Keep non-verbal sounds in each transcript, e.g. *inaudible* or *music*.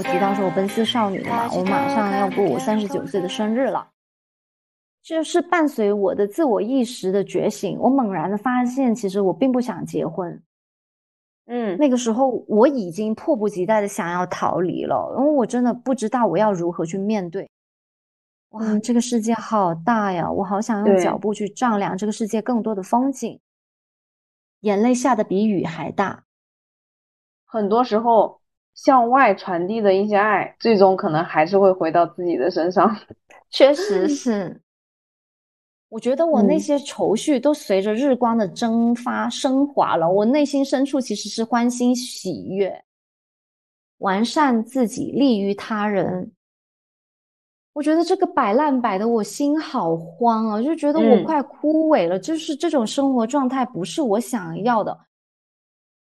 有提到说我奔四少女的嘛，我马上要过我三十九岁的生日了。就是伴随我的自我意识的觉醒，我猛然的发现，其实我并不想结婚。嗯，那个时候我已经迫不及待的想要逃离了，因为我真的不知道我要如何去面对。哇，这个世界好大呀！我好想用脚步去丈量这个世界更多的风景。眼泪下的比雨还大。很多时候，向外传递的一些爱，最终可能还是会回到自己的身上。*laughs* 确实是。我觉得我那些愁绪都随着日光的蒸发升华了。我内心深处其实是欢欣喜悦，完善自己，利于他人。我觉得这个摆烂摆的我心好慌啊，就觉得我快枯萎了。就是这种生活状态不是我想要的。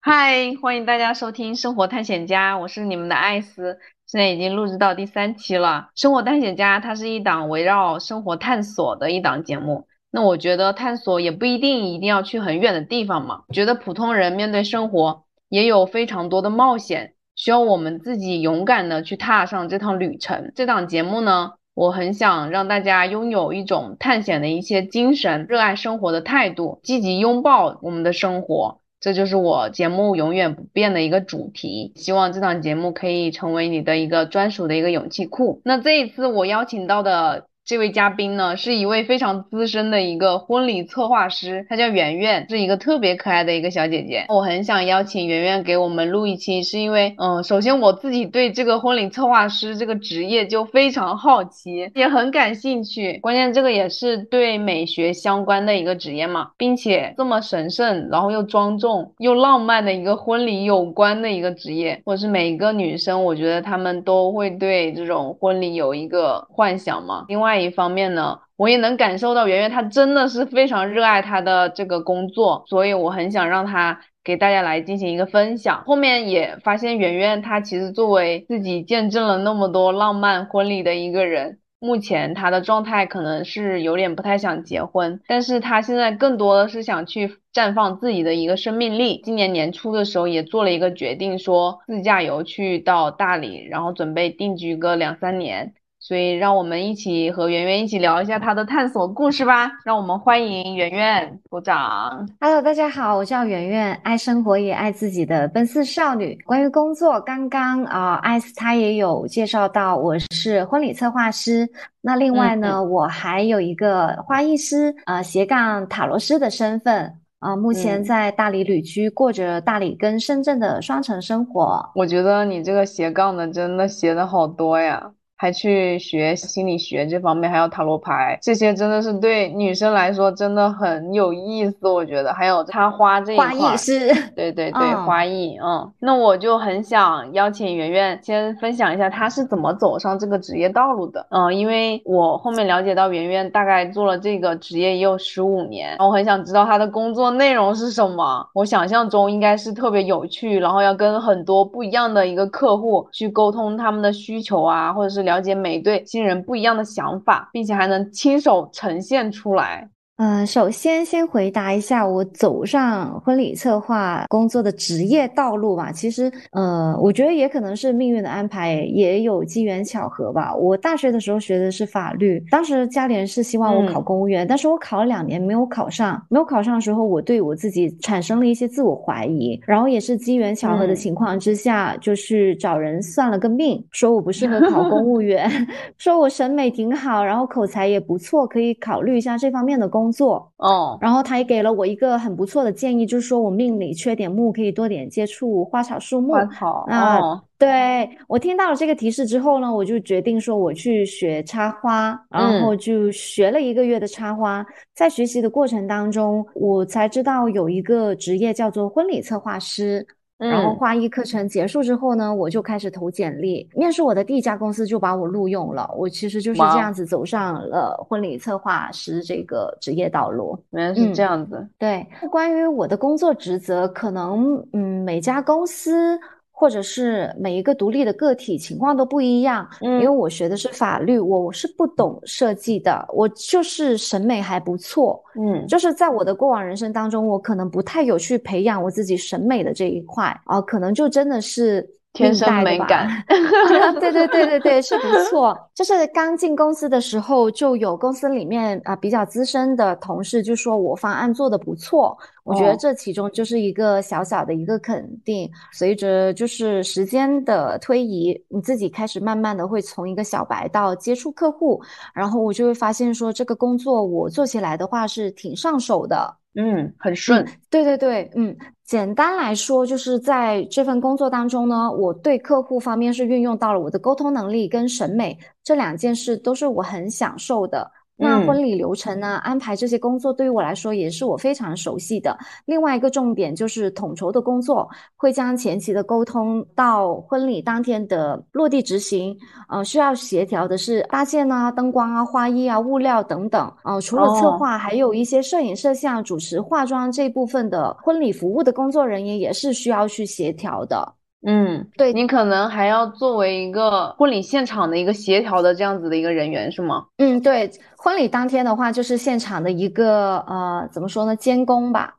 嗨，欢迎大家收听《生活探险家》，我是你们的艾斯，现在已经录制到第三期了。《生活探险家》它是一档围绕生活探索的一档节目。那我觉得探索也不一定一定要去很远的地方嘛。觉得普通人面对生活也有非常多的冒险，需要我们自己勇敢的去踏上这趟旅程。这档节目呢，我很想让大家拥有一种探险的一些精神，热爱生活的态度，积极拥抱我们的生活。这就是我节目永远不变的一个主题，希望这档节目可以成为你的一个专属的一个勇气库。那这一次我邀请到的。这位嘉宾呢，是一位非常资深的一个婚礼策划师，她叫圆圆，是一个特别可爱的一个小姐姐。我很想邀请圆圆给我们录一期，是因为，嗯，首先我自己对这个婚礼策划师这个职业就非常好奇，也很感兴趣。关键这个也是对美学相关的一个职业嘛，并且这么神圣，然后又庄重又浪漫的一个婚礼有关的一个职业，或者是每一个女生，我觉得她们都会对这种婚礼有一个幻想嘛。另外。另一方面呢，我也能感受到圆圆她真的是非常热爱她的这个工作，所以我很想让她给大家来进行一个分享。后面也发现圆圆她其实作为自己见证了那么多浪漫婚礼的一个人，目前她的状态可能是有点不太想结婚，但是她现在更多的是想去绽放自己的一个生命力。今年年初的时候也做了一个决定，说自驾游去到大理，然后准备定居个两三年。所以，让我们一起和圆圆一起聊一下她的探索故事吧。让我们欢迎圆圆，鼓掌。Hello，大家好，我叫圆圆，爱生活也爱自己的奔四少女。关于工作，刚刚啊，艾斯她也有介绍到，我是婚礼策划师。那另外呢，我还有一个花艺师，呃，斜杠塔罗师的身份啊。目前在大理旅居，过着大理跟深圳的双城生活。我觉得你这个斜杠的真的斜的好多呀。还去学心理学这方面，还有塔罗牌，这些真的是对女生来说真的很有意思。我觉得还有插花这一块，花艺师，对对对，花艺，嗯，那我就很想邀请圆圆先分享一下她是怎么走上这个职业道路的。嗯，因为我后面了解到圆圆大概做了这个职业也有十五年，我很想知道她的工作内容是什么。我想象中应该是特别有趣，然后要跟很多不一样的一个客户去沟通他们的需求啊，或者是。了解每对新人不一样的想法，并且还能亲手呈现出来。嗯，首先先回答一下我走上婚礼策划工作的职业道路吧。其实，呃，我觉得也可能是命运的安排，也有机缘巧合吧。我大学的时候学的是法律，当时家里人是希望我考公务员，但是我考了两年没有考上。没有考上的时候，我对我自己产生了一些自我怀疑，然后也是机缘巧合的情况之下，就去找人算了个命，说我不适合考公务 *laughs* 员，*laughs* 说我审美挺好，然后口才也不错，可以考虑一下这方面的工。工作哦，然后他也给了我一个很不错的建议，就是说我命里缺点木，可以多点接触花草树木。花草啊，对我听到了这个提示之后呢，我就决定说我去学插花，然后就学了一个月的插花。在学习的过程当中，我才知道有一个职业叫做婚礼策划师。然后花艺课程结束之后呢，我就开始投简历，面试我的第一家公司就把我录用了。我其实就是这样子走上了婚礼策划师这个职业道路。原来是这样子。对，关于我的工作职责，可能嗯，每家公司。或者是每一个独立的个体情况都不一样，嗯，因为我学的是法律，我是不懂设计的，我就是审美还不错，嗯，就是在我的过往人生当中，我可能不太有去培养我自己审美的这一块啊，可能就真的是天生美感，*laughs* 对对对对对，是不错。就是刚进公司的时候，就有公司里面啊比较资深的同事就说我方案做的不错，我觉得这其中就是一个小小的一个肯定。随着就是时间的推移，你自己开始慢慢的会从一个小白到接触客户，然后我就会发现说这个工作我做起来的话是挺上手的。嗯，很顺。对对对，嗯，简单来说，就是在这份工作当中呢，我对客户方面是运用到了我的沟通能力跟审美这两件事，都是我很享受的。那婚礼流程呢？安排这些工作对于我来说也是我非常熟悉的。另外一个重点就是统筹的工作，会将前期的沟通到婚礼当天的落地执行。呃，需要协调的是搭建啊、灯光啊、花艺啊、物料等等。呃，除了策划，还有一些摄影、摄像、主持、化妆这部分的婚礼服务的工作人员也是需要去协调的。嗯，对你可能还要作为一个婚礼现场的一个协调的这样子的一个人员是吗？嗯，对，婚礼当天的话就是现场的一个呃，怎么说呢，监工吧，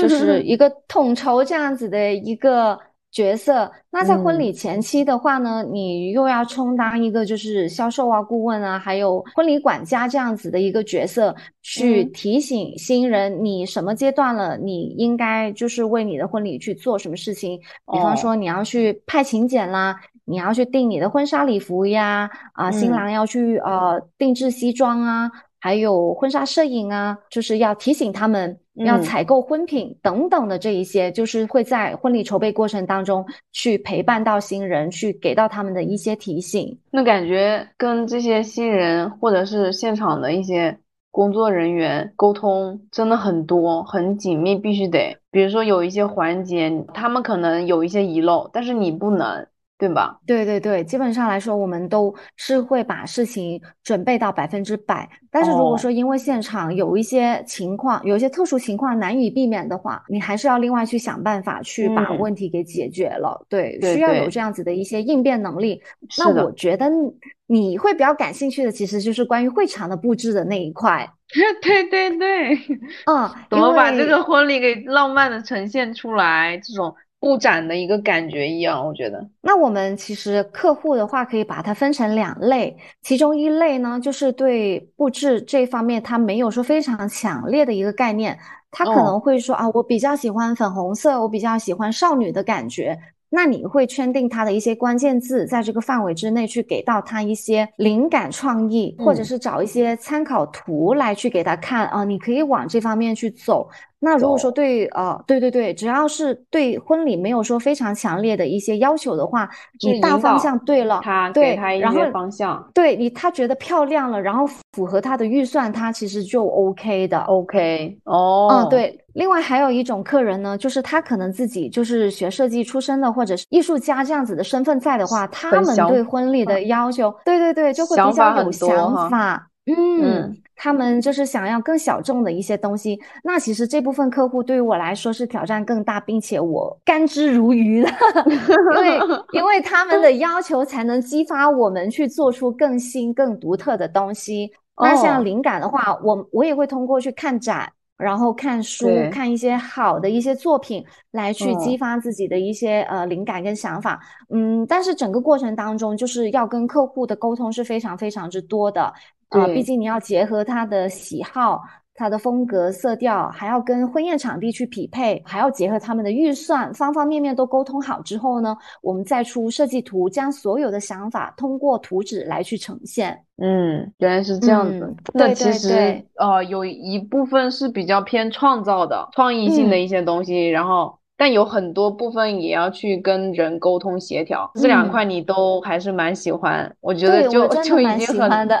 就是 *laughs* 一个统筹这样子的一个。角色，那在婚礼前期的话呢，你又要充当一个就是销售啊、顾问啊，还有婚礼管家这样子的一个角色，去提醒新人你什么阶段了，你应该就是为你的婚礼去做什么事情。比方说你要去派请柬啦，你要去订你的婚纱礼服呀，啊，新郎要去呃定制西装啊。还有婚纱摄影啊，就是要提醒他们要采购婚品等等的这一些，就是会在婚礼筹备过程当中去陪伴到新人，去给到他们的一些提醒。那感觉跟这些新人或者是现场的一些工作人员沟通真的很多，很紧密，必须得。比如说有一些环节，他们可能有一些遗漏，但是你不能。对吧？对对对，基本上来说，我们都是会把事情准备到百分之百。但是如果说因为现场有一些情况，有一些特殊情况难以避免的话，你还是要另外去想办法去把问题给解决了。对，需要有这样子的一些应变能力。那我觉得你会比较感兴趣的，其实就是关于会场的布置的那一块。*laughs* 对对对，嗯，怎么把这个婚礼给浪漫的呈现出来？这种。布展的一个感觉一样，我觉得。那我们其实客户的话，可以把它分成两类，其中一类呢，就是对布置这方面他没有说非常强烈的一个概念，他可能会说啊，我比较喜欢粉红色，我比较喜欢少女的感觉。那你会圈定他的一些关键字，在这个范围之内去给到他一些灵感创意，或者是找一些参考图来去给他看啊，你可以往这方面去走。那如果说对呃对对对，只要是对婚礼没有说非常强烈的一些要求的话，你大方向对了，他对，然后方向。对你他觉得漂亮了，然后符合他的预算，他其实就 OK 的，OK。哦，嗯对。另外还有一种客人呢，就是他可能自己就是学设计出身的，或者是艺术家这样子的身份在的话，他们对婚礼的要求，对对对，就会比较有想法，嗯。他们就是想要更小众的一些东西，那其实这部分客户对于我来说是挑战更大，并且我甘之如饴的，*laughs* 因为 *laughs* 因为他们的要求才能激发我们去做出更新、更独特的东西。那像灵感的话，我我也会通过去看展，然后看书，看一些好的一些作品，来去激发自己的一些呃灵感跟想法。嗯，但是整个过程当中，就是要跟客户的沟通是非常非常之多的。啊，毕竟你要结合他的喜好、他的风格、色调，还要跟婚宴场地去匹配，还要结合他们的预算，方方面面都沟通好之后呢，我们再出设计图，将所有的想法通过图纸来去呈现。嗯，原来是这样子。那其实呃，有一部分是比较偏创造的、创意性的一些东西，然后但有很多部分也要去跟人沟通协调。这两块你都还是蛮喜欢，我觉得就就已经很。*laughs*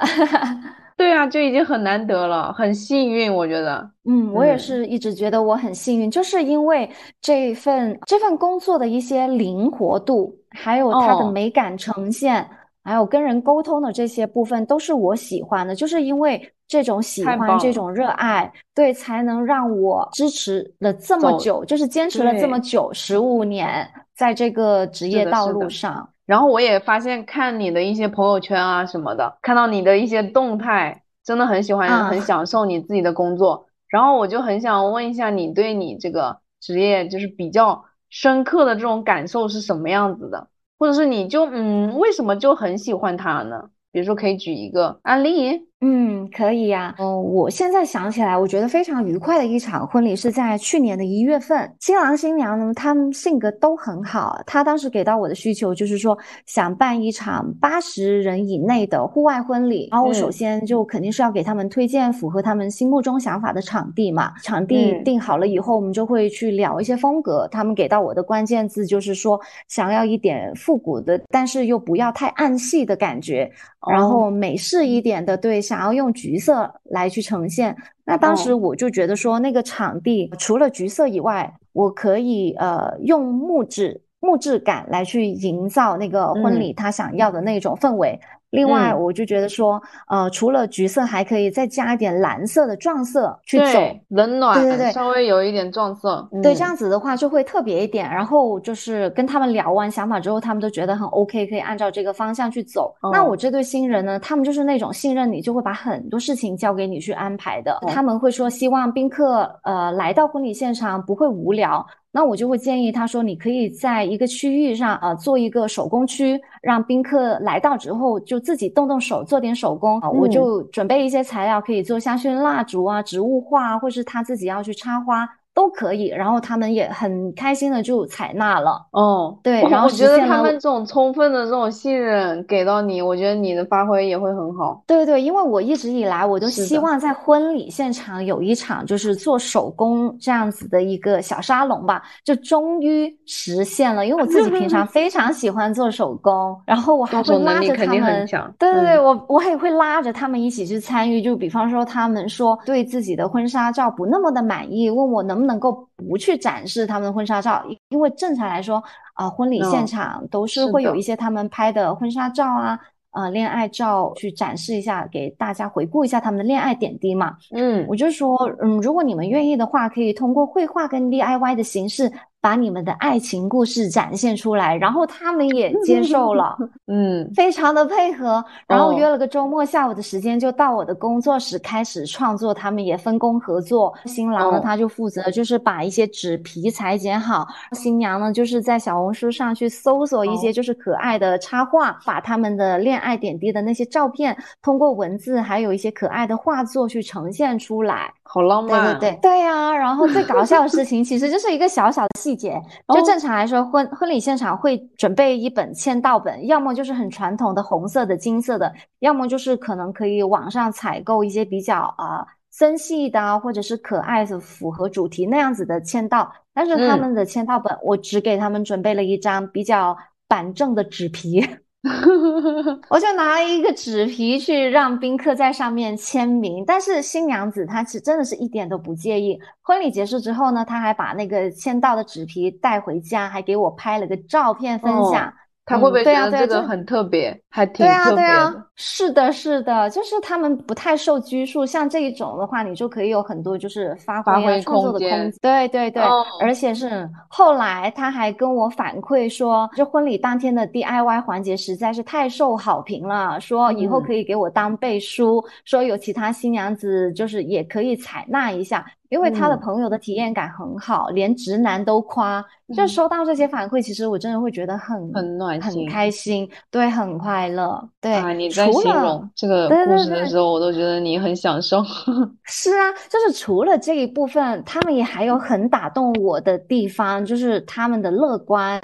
对啊，就已经很难得了，很幸运，我觉得。嗯，我也是一直觉得我很幸运，就是因为这份这份工作的一些灵活度，还有它的美感呈现，还有跟人沟通的这些部分，都是我喜欢的。就是因为这种喜欢，这种热爱，对，才能让我支持了这么久，就是坚持了这么久，十五年，在这个职业道路上。然后我也发现，看你的一些朋友圈啊什么的，看到你的一些动态，真的很喜欢，很享受你自己的工作。然后我就很想问一下，你对你这个职业就是比较深刻的这种感受是什么样子的？或者是你就嗯，为什么就很喜欢它呢？比如说，可以举一个案例。嗯，可以呀。嗯，我现在想起来，我觉得非常愉快的一场婚礼是在去年的一月份。新郎新娘呢，他们性格都很好。他当时给到我的需求就是说，想办一场八十人以内的户外婚礼。然后我首先就肯定是要给他们推荐符合他们心目中想法的场地嘛。场地定好了以后，我们就会去聊一些风格。他们给到我的关键字就是说，想要一点复古的，但是又不要太暗系的感觉，然后美式一点的，对。想要用橘色来去呈现，那当时我就觉得说，那个场地除了橘色以外，我可以呃用木质木质感来去营造那个婚礼他想要的那种氛围。另外，我就觉得说，呃，除了橘色，还可以再加一点蓝色的撞色去走，冷暖，对对对，稍微有一点撞色，对，这样子的话就会特别一点。然后就是跟他们聊完想法之后，他们都觉得很 OK，可以按照这个方向去走。那我这对新人呢，他们就是那种信任你，就会把很多事情交给你去安排的。他们会说，希望宾客呃来到婚礼现场不会无聊。那我就会建议他说，你可以在一个区域上，呃，做一个手工区，让宾客来到之后就自己动动手做点手工啊。我就准备一些材料，可以做香薰蜡烛啊、植物画，或是他自己要去插花。都可以，然后他们也很开心的就采纳了。哦，对，然后我觉得他们这种充分的这种信任给到你，我觉得你的发挥也会很好。对对，因为我一直以来我都希望在婚礼现场有一场就是做手工这样子的一个小沙龙吧，就终于实现了。因为我自己平常非常喜欢做手工，然后我还会拉着他们，对对对，我我也会拉着他们一起去参与。就比方说他们说对自己的婚纱照不那么的满意，问我能不能。能够不去展示他们的婚纱照，因为正常来说啊，婚礼现场都是会有一些他们拍的婚纱照啊，呃，恋爱照去展示一下，给大家回顾一下他们的恋爱点滴嘛。嗯，我就说，嗯，如果你们愿意的话，可以通过绘画跟 DIY 的形式。把你们的爱情故事展现出来，然后他们也接受了，*laughs* 嗯，非常的配合，然后约了个周末下午的时间，就到我的工作室开始创作。他们也分工合作，新郎呢他就负责就是把一些纸皮裁剪好，新娘呢就是在小红书上去搜索一些就是可爱的插画，把他们的恋爱点滴的那些照片，通过文字还有一些可爱的画作去呈现出来。好浪漫，对对对对呀！然后最搞笑的事情，其实就是一个小小的细节。就正常来说，婚婚礼现场会准备一本签到本，要么就是很传统的红色的、金色的，要么就是可能可以网上采购一些比较啊森系的，或者是可爱的、符合主题那样子的签到。但是他们的签到本，我只给他们准备了一张比较板正的纸皮。*laughs* 我就拿了一个纸皮去让宾客在上面签名，但是新娘子她其实真的是一点都不介意。婚礼结束之后呢，她还把那个签到的纸皮带回家，还给我拍了个照片分享。他会不会觉得这个很特别，还挺特别的？是的，是的，就是他们不太受拘束。像这一种的话，你就可以有很多就是发挥创作的空间。对对对，而且是后来他还跟我反馈说，这婚礼当天的 DIY 环节实在是太受好评了，说以后可以给我当背书，说有其他新娘子就是也可以采纳一下。因为他的朋友的体验感很好，连直男都夸。就收到这些反馈，其实我真的会觉得很很暖心、很开心，对，很快乐。对，你在形容这个故事的时候，我都觉得你很享受。*laughs* 是啊，就是除了这一部分，他们也还有很打动我的地方，就是他们的乐观。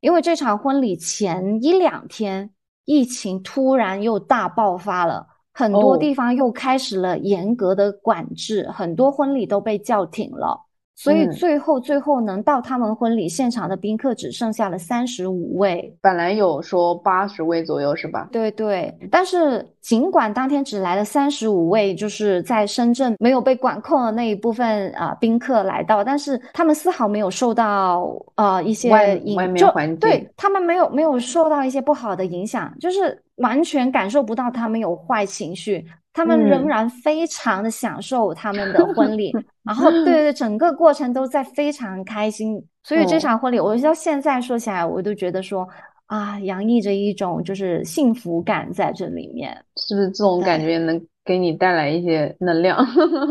因为这场婚礼前一两天，疫情突然又大爆发了。很多地方又开始了严格的管制，很多婚礼都被叫停了。所以最后最后能到他们婚礼现场的宾客只剩下了三十五位，本来有说八十位左右是吧？对对，但是尽管当天只来了三十五位，就是在深圳没有被管控的那一部分啊宾客来到，但是他们丝毫没有受到呃一些影就对他们没有没有受到一些不好的影响，就是完全感受不到他们有坏情绪。他们仍然非常的享受他们的 *laughs* 婚礼，然后对对对，整个过程都在非常开心。所以这场婚礼，我到现在说起来，我都觉得说啊，洋溢着一种就是幸福感在这里面。是不是这种感觉能？给你带来一些能量。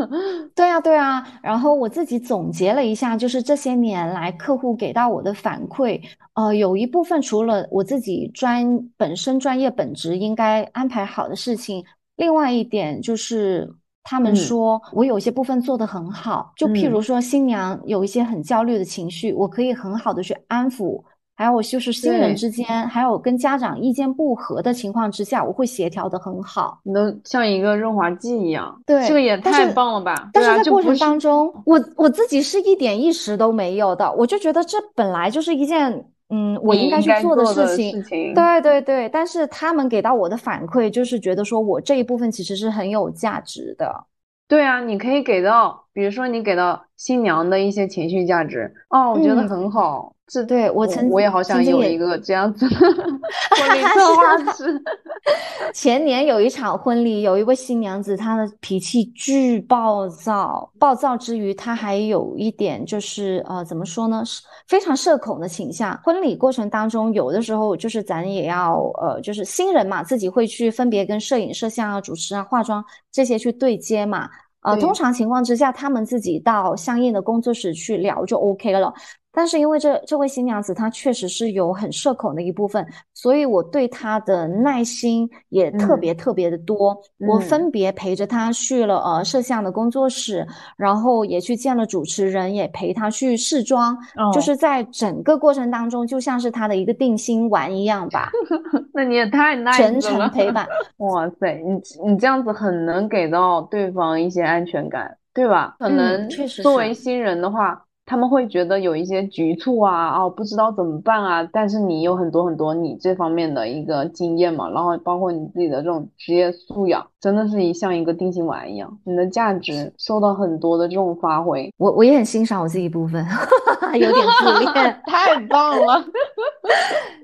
*laughs* 对啊，对啊。然后我自己总结了一下，就是这些年来客户给到我的反馈，呃，有一部分除了我自己专本身专业本职应该安排好的事情，另外一点就是他们说我有些部分做得很好，就譬如说新娘有一些很焦虑的情绪，我可以很好的去安抚。还有就是新人之间，还有跟家长意见不合的情况之下，我会协调的很好，你都像一个润滑剂一样。对，这个也太棒了吧！但是在过程当中，我我自己是一点意识都没有的，我就觉得这本来就是一件嗯，我应该去做的事情。对对对，但是他们给到我的反馈就是觉得说我这一部分其实是很有价值的。对啊，你可以给到，比如说你给到新娘的一些情绪价值，哦，我觉得很好。是对我曾我也好想有一个这样子 *laughs* 婚礼策划师。*laughs* 前年有一场婚礼，有一位新娘子，她的脾气巨暴躁，暴躁之余，她还有一点就是呃，怎么说呢，是非常社恐的倾向。婚礼过程当中，有的时候就是咱也要呃，就是新人嘛，自己会去分别跟摄影、摄像啊、主持啊、化妆这些去对接嘛。呃，通常情况之下，他们自己到相应的工作室去聊就 OK 了。但是因为这这位新娘子她确实是有很社恐的一部分，所以我对她的耐心也特别特别的多。我分别陪着她去了呃摄像的工作室，然后也去见了主持人，也陪她去试妆，就是在整个过程当中就像是她的一个定心丸一样吧。*laughs* 那你也太耐心了，全程陪伴。*laughs* 哇塞，你你这样子很能给到对方一些安全感，对吧？可能作为新人的话。他们会觉得有一些局促啊，哦，不知道怎么办啊。但是你有很多很多你这方面的一个经验嘛，然后包括你自己的这种职业素养，真的是一像一个定心丸一样，你的价值受到很多的这种发挥。我我也很欣赏我这一部分，*laughs* 有点自恋，*laughs* 太棒了。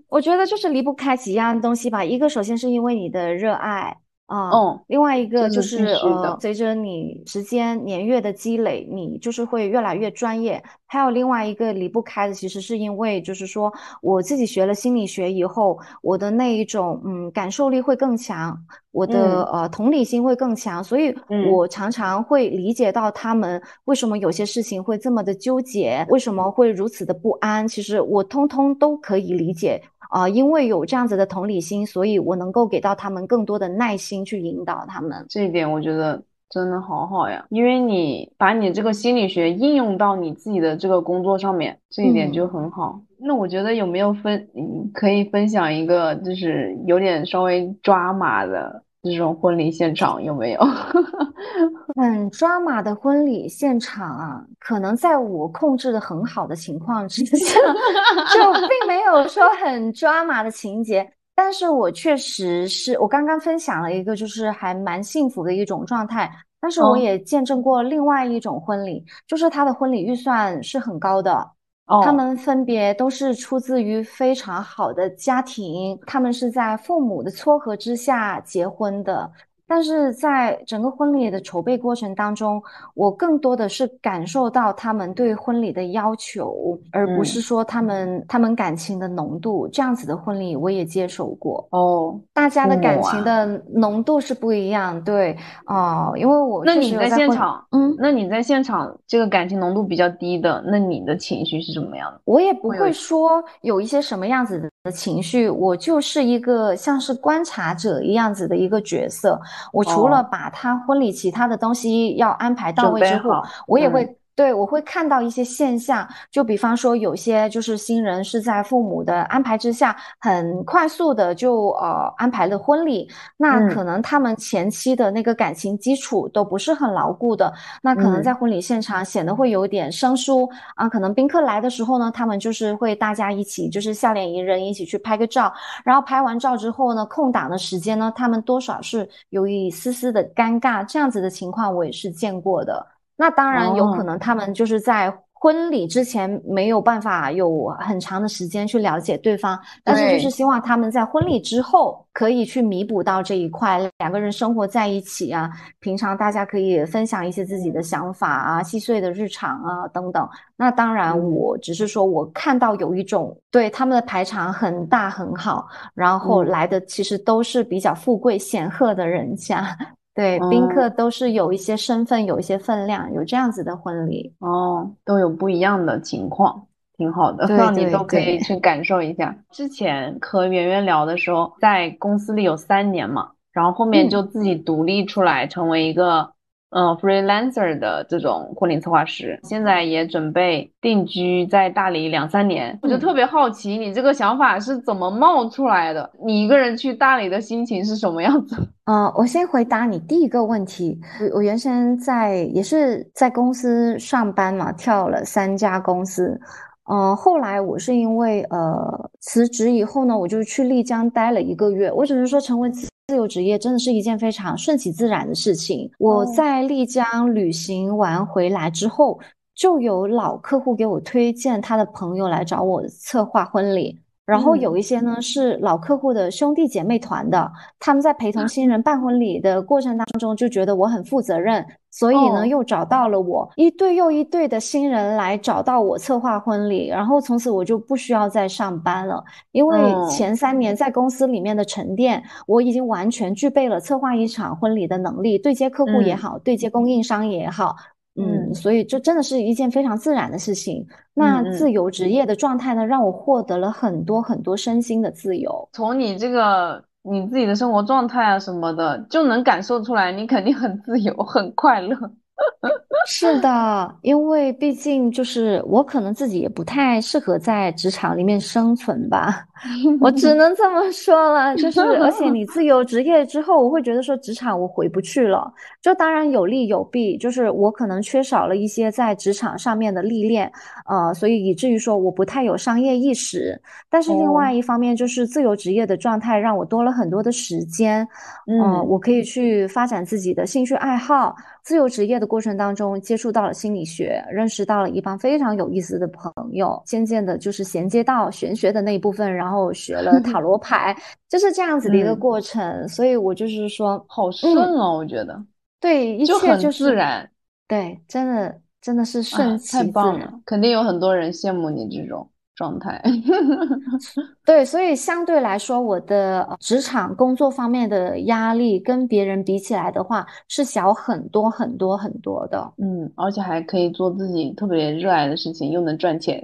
我觉得就是离不开几样东西吧，一个首先是因为你的热爱。啊，嗯，另外一个就是呃，随着你时间年月的积累，你就是会越来越专业。还有另外一个离不开的，其实是因为就是说我自己学了心理学以后，我的那一种嗯感受力会更强，我的呃同理心会更强，所以我常常会理解到他们为什么有些事情会这么的纠结，为什么会如此的不安，其实我通通都可以理解。啊，因为有这样子的同理心，所以我能够给到他们更多的耐心去引导他们。这一点我觉得真的好好呀，因为你把你这个心理学应用到你自己的这个工作上面，这一点就很好。那我觉得有没有分，可以分享一个就是有点稍微抓马的？这种婚礼现场有没有 *laughs* 很抓马的婚礼现场啊？可能在我控制的很好的情况之下，就并没有说很抓马的情节。但是我确实是我刚刚分享了一个，就是还蛮幸福的一种状态。但是我也见证过另外一种婚礼，就是他的婚礼预算是很高的。他们分别都是出自于非常好的家庭，他们是在父母的撮合之下结婚的。但是在整个婚礼的筹备过程当中，我更多的是感受到他们对婚礼的要求，而不是说他们他们感情的浓度。这样子的婚礼我也接手过哦，大家的感情的浓度是不一样。对哦，因为我那你在现场，嗯，那你在现场这个感情浓度比较低的，那你的情绪是什么样的？我也不会说有一些什么样子的情绪，我就是一个像是观察者一样子的一个角色。我除了把他婚礼其他的东西要安排到位之后，我也会。对，我会看到一些现象，就比方说，有些就是新人是在父母的安排之下，很快速的就呃安排了婚礼，那可能他们前期的那个感情基础都不是很牢固的，那可能在婚礼现场显得会有点生疏啊。可能宾客来的时候呢，他们就是会大家一起就是笑脸迎人，一起去拍个照，然后拍完照之后呢，空档的时间呢，他们多少是有一丝丝的尴尬，这样子的情况我也是见过的。那当然有可能，他们就是在婚礼之前没有办法有很长的时间去了解对方，但是就是希望他们在婚礼之后可以去弥补到这一块，两个人生活在一起啊，平常大家可以分享一些自己的想法啊、细碎的日常啊等等。那当然，我只是说我看到有一种对他们的排场很大很好，然后来的其实都是比较富贵显赫的人家。对，宾客都是有一些身份，有一些分量，有这样子的婚礼哦，都有不一样的情况，挺好的，让你都可以去感受一下。之前和圆圆聊的时候，在公司里有三年嘛，然后后面就自己独立出来，成为一个。嗯，freelancer 的这种婚礼策划师，现在也准备定居在大理两三年。我就特别好奇，你这个想法是怎么冒出来的？你一个人去大理的心情是什么样子？嗯，*laughs* 我先回答你第一个问题。我我原先在也是在公司上班嘛，跳了三家公司。嗯，后来我是因为呃辞职以后呢，我就去丽江待了一个月。我只能说，成为自自由职业真的是一件非常顺其自然的事情。我在丽江旅行完回来之后，就有老客户给我推荐他的朋友来找我策划婚礼。然后有一些呢是老客户的兄弟姐妹团的，他们在陪同新人办婚礼的过程当中就觉得我很负责任，所以呢又找到了我一对又一对的新人来找到我策划婚礼，然后从此我就不需要再上班了，因为前三年在公司里面的沉淀，我已经完全具备了策划一场婚礼的能力，对接客户也好，对接供应商也好。嗯，所以这真的是一件非常自然的事情。那自由职业的状态呢，让我获得了很多很多身心的自由。从你这个你自己的生活状态啊什么的，就能感受出来，你肯定很自由，很快乐。*laughs* 是的，因为毕竟就是我可能自己也不太适合在职场里面生存吧，我只 *laughs* 能这么说了。就是而且你自由职业之后，我会觉得说职场我回不去了。就当然有利有弊，就是我可能缺少了一些在职场上面的历练，呃，所以以至于说我不太有商业意识。但是另外一方面，就是自由职业的状态让我多了很多的时间，嗯，我可以去发展自己的兴趣爱好。自由职业的过程当中，接触到了心理学，认识到了一帮非常有意思的朋友，渐渐的，就是衔接到玄学的那一部分，然后学了塔罗牌，就是这样子的一个过程。所以我就是说，好顺哦，我觉得，对，一切就是自然，对，真的真的是顺其自然，肯定有很多人羡慕你这种。状态，*laughs* 对，所以相对来说，我的职场工作方面的压力跟别人比起来的话，是小很多很多很多的。嗯，而且还可以做自己特别热爱的事情，又能赚钱。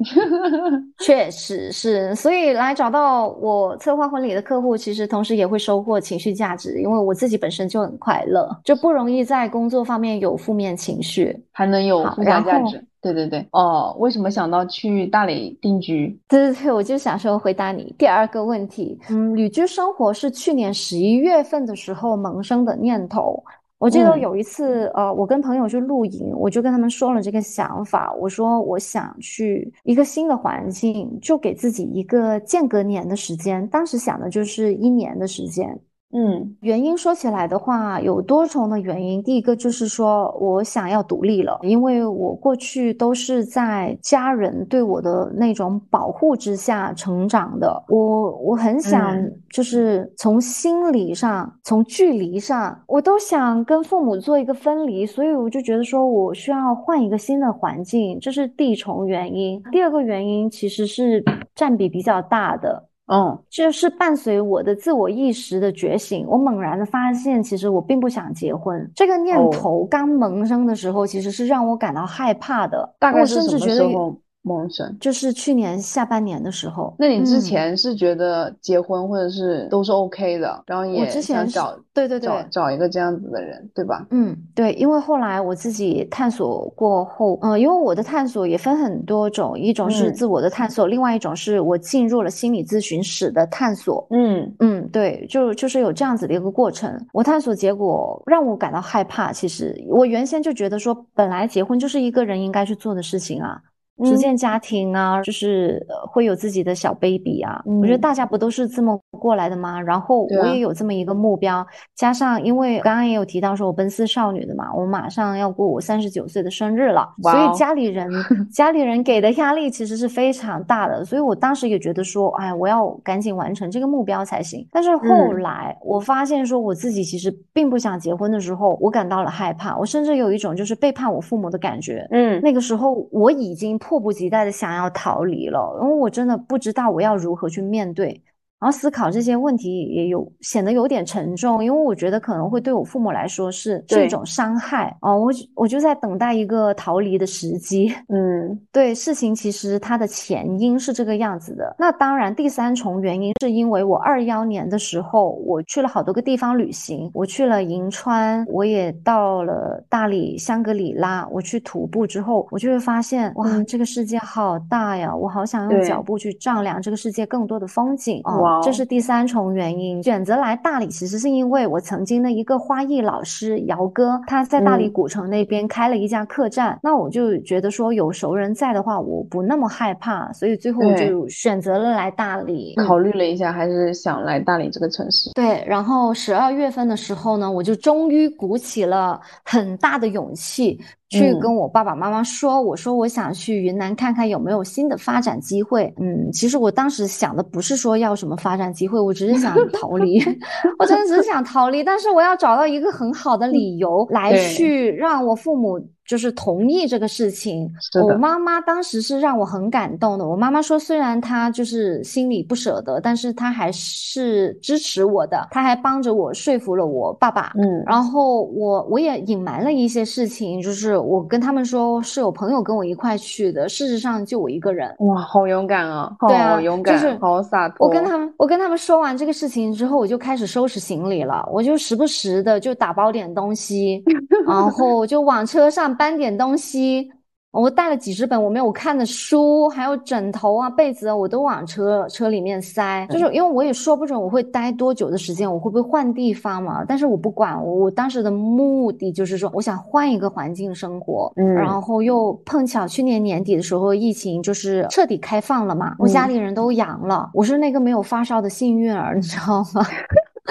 *laughs* 确实是，所以来找到我策划婚礼的客户，其实同时也会收获情绪价值，因为我自己本身就很快乐，就不容易在工作方面有负面情绪，还能有附加价值。对对对，哦，为什么想到去大理定居？对对对，我就想说回答你第二个问题。嗯，旅居生活是去年十一月份的时候萌生的念头。我记得有一次，呃，我跟朋友去露营，我就跟他们说了这个想法，我说我想去一个新的环境，就给自己一个间隔年的时间。当时想的就是一年的时间。嗯，原因说起来的话，有多重的原因。第一个就是说我想要独立了，因为我过去都是在家人对我的那种保护之下成长的。我我很想，就是从心理上、从距离上，我都想跟父母做一个分离。所以我就觉得说我需要换一个新的环境，这是第一重原因。第二个原因其实是占比比较大的。嗯，就是伴随我的自我意识的觉醒，我猛然的发现，其实我并不想结婚。这个念头刚萌生的时候，其实是让我感到害怕的。大概是什么时候？梦生就是去年下半年的时候。那你之前是觉得结婚或者是都是 OK 的，然后也想找对对对找找一个这样子的人，对吧？嗯，对，因为后来我自己探索过后，嗯，因为我的探索也分很多种，一种是自我的探索，另外一种是我进入了心理咨询室的探索。嗯嗯，对，就就是有这样子的一个过程。我探索结果让我感到害怕。其实我原先就觉得说，本来结婚就是一个人应该去做的事情啊。组建家庭啊，就是会有自己的小 baby 啊。我觉得大家不都是这么过来的吗？然后我也有这么一个目标，加上因为刚刚也有提到说我奔四少女的嘛，我马上要过我三十九岁的生日了，所以家里人 *laughs* 家里人给的压力其实是非常大的。所以我当时也觉得说，哎，我要赶紧完成这个目标才行。但是后来我发现说，我自己其实并不想结婚的时候，我感到了害怕，我甚至有一种就是背叛我父母的感觉。嗯，那个时候我已经。迫不及待的想要逃离了，因为我真的不知道我要如何去面对。然后思考这些问题也有显得有点沉重，因为我觉得可能会对我父母来说是是一种伤害哦。我我就在等待一个逃离的时机。*laughs* 嗯，对，事情其实它的前因是这个样子的。那当然，第三重原因是因为我二幺年的时候，我去了好多个地方旅行，我去了银川，我也到了大理、香格里拉，我去徒步之后，我就会发现，哇，这个世界好大呀！我好想用脚步去丈量这个世界更多的风景哦。这是第三重原因，选择来大理其实是因为我曾经的一个花艺老师姚哥，他在大理古城那边开了一家客栈，那我就觉得说有熟人在的话，我不那么害怕，所以最后我就选择了来大理。考虑了一下，还是想来大理这个城市。对，然后十二月份的时候呢，我就终于鼓起了很大的勇气。去跟我爸爸妈妈说，我说我想去云南看看有没有新的发展机会。嗯，其实我当时想的不是说要什么发展机会，我只是想 *laughs* 逃离，*laughs* 我真的只是想逃离。但是我要找到一个很好的理由来去让我父母。就是同意这个事情，我妈妈当时是让我很感动的。我妈妈说，虽然她就是心里不舍得，但是她还是支持我的。她还帮着我说服了我爸爸。嗯，然后我我也隐瞒了一些事情，就是我跟他们说是有朋友跟我一块去的，事实上就我一个人。哇，好勇敢啊！对啊，勇敢，就是好洒脱。我跟他们，我跟他们说完这个事情之后，我就开始收拾行李了。我就时不时的就打包点东西，*laughs* 然后就往车上。搬点东西，我带了几十本我没有看的书，还有枕头啊、被子啊，我都往车车里面塞。就是因为我也说不准我会待多久的时间，我会不会换地方嘛？但是我不管，我当时的目的就是说，我想换一个环境生活。嗯，然后又碰巧去年年底的时候，疫情就是彻底开放了嘛，我家里人都阳了，我是那个没有发烧的幸运儿，你知道吗？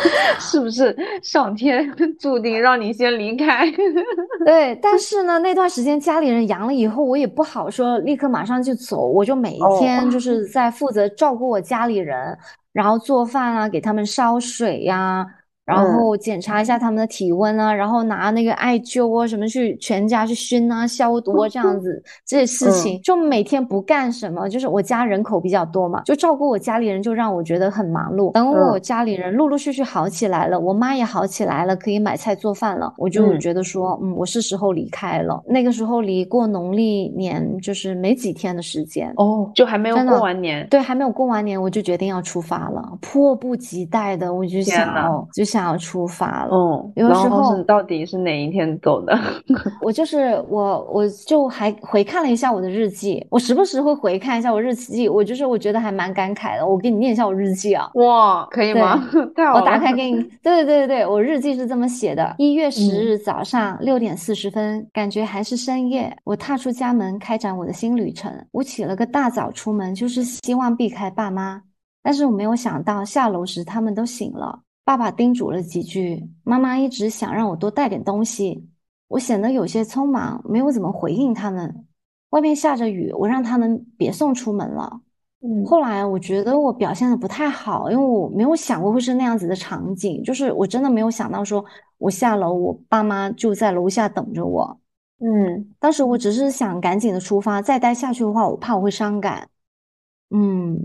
*laughs* 是不是上天 *laughs* 注定让你先离开？*laughs* 对，但是呢，那段时间家里人阳了以后，我也不好说立刻马上就走，我就每一天就是在负责照顾我家里人，然后做饭啊，给他们烧水呀。然后检查一下他们的体温啊，然后拿那个艾灸啊什么去全家去熏啊消毒啊这样子 *laughs* 这些事情，就每天不干什么，就是我家人口比较多嘛，就照顾我家里人，就让我觉得很忙碌。等我家里人陆陆续续好起来了，我妈也好起来了，可以买菜做饭了，我就觉得说，嗯，我是时候离开了。那个时候离过农历年就是没几天的时间哦，就还没有过完年，对，还没有过完年，我就决定要出发了，迫不及待的，我就想要就想。要出发了，嗯，有时候到底是哪一天走的？*laughs* 我就是我，我就还回看了一下我的日记，我时不时会回看一下我日记，我就是我觉得还蛮感慨的。我给你念一下我日记啊，哇，可以吗？*laughs* 太好了，我打开给你。对对对对对，我日记是这么写的：一月十日早上六点四十分，感觉还是深夜，我踏出家门，开展我的新旅程。我起了个大早出门，就是希望避开爸妈，但是我没有想到下楼时他们都醒了。爸爸叮嘱了几句，妈妈一直想让我多带点东西，我显得有些匆忙，没有怎么回应他们。外面下着雨，我让他们别送出门了。嗯，后来我觉得我表现的不太好，因为我没有想过会是那样子的场景，就是我真的没有想到说我下楼，我爸妈就在楼下等着我。嗯，当时我只是想赶紧的出发，再待下去的话，我怕我会伤感。嗯，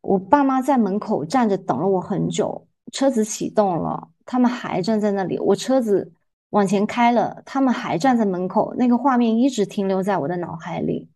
我爸妈在门口站着等了我很久。车子启动了，他们还站在那里。我车子往前开了，他们还站在门口。那个画面一直停留在我的脑海里。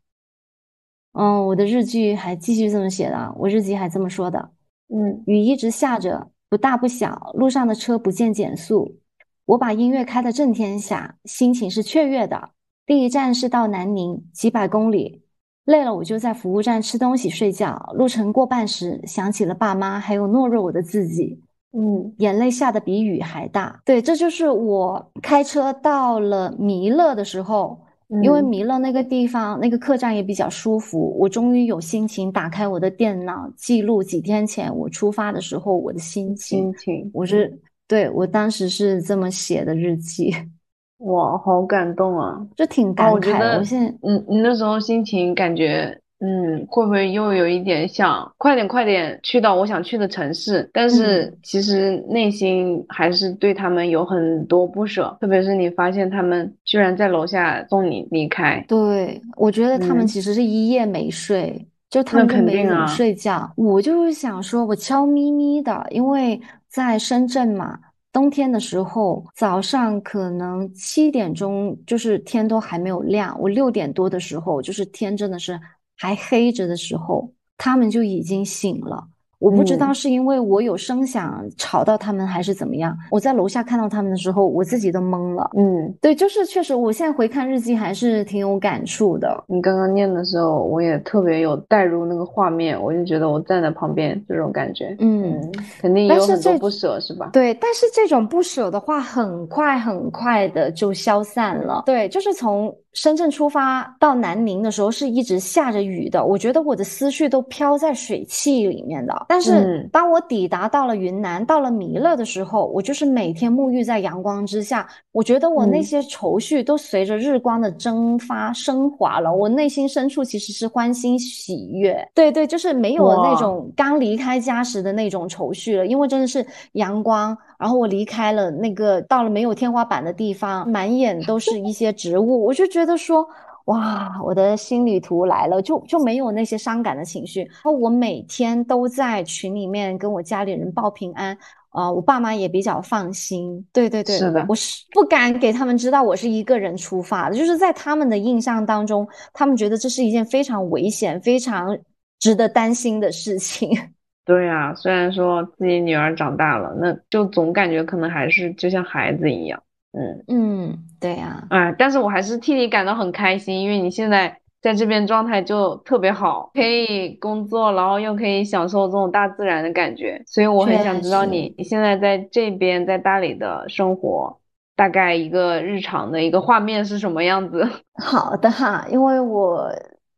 嗯，我的日记还继续这么写的，我日记还这么说的。嗯，雨一直下着，不大不小，路上的车不见减速。我把音乐开得震天响，心情是雀跃的。第一站是到南宁，几百公里，累了我就在服务站吃东西睡觉。路程过半时，想起了爸妈，还有懦弱我的自己。嗯，眼泪下的比雨还大。对，这就是我开车到了弥勒的时候，因为弥勒那个地方那个客栈也比较舒服，我终于有心情打开我的电脑记录几天前我出发的时候我的心情。心情，我是对我当时是这么写的日记。*laughs* 哇，好感动啊！就挺感慨。我觉得，我现在，嗯，你那时候心情感觉。嗯，会不会又有一点想快点快点去到我想去的城市？但是其实内心还是对他们有很多不舍，特别是你发现他们居然在楼下送你离开。对，我觉得他们其实是一夜没睡。就他们都没怎么啊睡觉。我就是想说，我悄咪咪的，因为在深圳嘛，冬天的时候早上可能七点钟就是天都还没有亮，我六点多的时候就是天真的是还黑着的时候，他们就已经醒了。我不知道嗯是因为我有声响吵到他们，还是怎么样。我在楼下看到他们的时候，我自己都懵了。嗯，对，就是确实，我现在回看日记还是挺有感触的。你刚刚念的时候，我也特别有带入那个画面，我就觉得我站在旁边这种感觉，嗯，嗯，肯定也有很多不舍，是吧？对，但是这种不舍的话，很快很快的就消散了。对，就是从深圳出发到南宁的时候，是一直下着雨的。我觉得我的思绪都飘在水汽里面的。但是嗯当我抵达到了云南，到了弥勒的时候，我就是每天沐浴在阳光之下，我觉得我那嗯些愁绪都随着日光的蒸发升华了。我内心深处其实是欢欣喜悦。对对，就是没有那种刚离开家时的那种愁绪了，因为真的是阳光，然后我离开了那个到了没有天花板的地方，满眼都是一些植物，我就觉得说。哇，我的新旅途来了，就就没有那些伤感的情绪。然后我每天都在群里面跟我家里人报平安，呃，我爸妈也比较放心。对对对，是的我是不敢给他们知道我是一个人出发的，就是在他们的印象当中，他们觉得这是一件非常危险、非常值得担心的事情。*laughs* 对呀，虽然说自己女儿长大了，那就总感觉可能还是就像孩子一样，嗯，嗯，对呀，哎，但是我还是替你感到很开心，因为你现在在这边状态就特别好，可以工作，然后又可以享受这种大自然的感觉，所以我很想知道你你现在在这边在大理的生活，大概一个日常的一个画面是什么样子？*laughs* 好的哈，因为我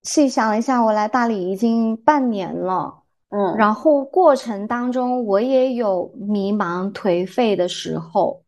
细想了一下，我来大理已经半年了。嗯，然后过程当中，我也有迷茫颓废的时候。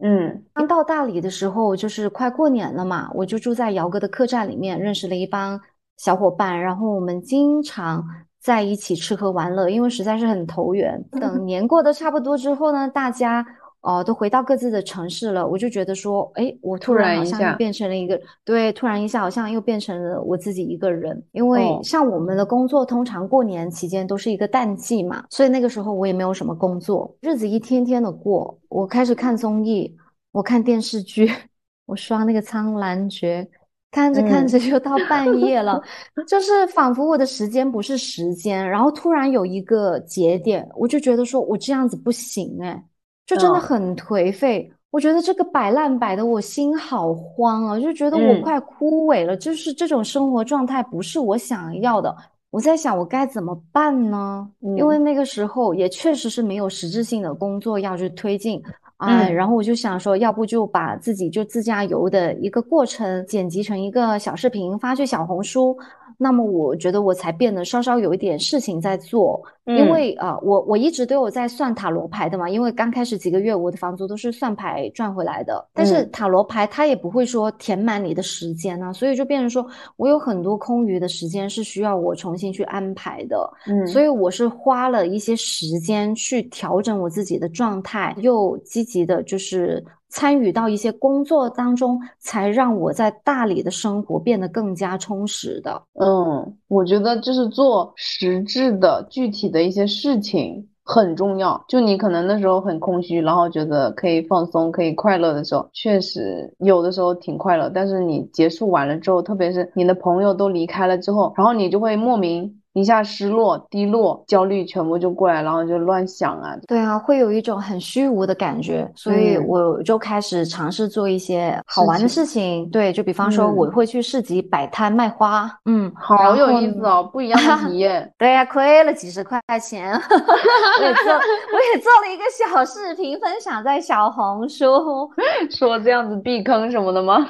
嗯刚到大理的时候，就是快过年了嘛，我就住在姚哥的客栈里面，认识了一帮小伙伴，然后我们经常在一起吃喝玩乐，因为实在是很投缘。*laughs* 等年过得差不多之后呢，大家呃都回到各自的城市了，我就觉得说，哎，我突突然好像变成了一个，对，突然一下好像又变成了我自己一个人。因为哦像我们的工作，通常过年期间都是一个淡季嘛，所以那个时候我也没有什么工作，日子一天天的过。我开始看综艺，我看电视剧，*laughs* 我刷那个《苍兰诀》，看着看嗯着就到半夜了，*laughs* 就是仿佛我的时间不是时间。然后突然有一个节点，我就觉得说我这样子不行哎，就真的嗯很颓废。我觉得这个摆烂摆的我心好慌啊，就觉得我嗯快枯萎了，就是这种生活状态不是我想要的。我在想我该怎么办呢？因为嗯那个时候也确实是没有实质性的工作要去推进，哎，嗯然后我就想说，要不就把自己就自驾游的一个过程剪辑成一个小视频发去小红书，那么我觉得我才变得稍稍有一点事情在做。因嗯。为啊、呃我我一直都有在算塔罗牌的嘛，因为刚开始几个月我的房租都是算牌赚回来的，但是嗯。塔罗牌它也不会说填满你的时间呢、所以就变成说我有很多空余的时间是需要我重新去安排的，嗯，所以我是花了一些时间去调整我自己的状态，又积极的就是参与到一些工作当中，才让我在大理的生活变得更加充实的。嗯，我觉得就是做实质的、具体的一些事情很重要。就你可能那时候很空虚，然后觉得可以放松、可以快乐的时候，确实有的时候挺快乐。但是你结束完了之后，特别是你的朋友都离开了之后，然后你就会莫名一下失落、低落、焦虑全部就过来，然后就乱想啊。对啊，会有一种很虚无的感觉，所以嗯我就开始尝试做一些好玩的情事情。对，就比方说我嗯会去市集摆摊卖花，嗯，然好有意思哦，不一样的体验。*laughs* 对呀、亏了几十块钱，*laughs* 我也做，我也做了一个小视频分享在小红书，*laughs* 说这样子避坑什么的吗？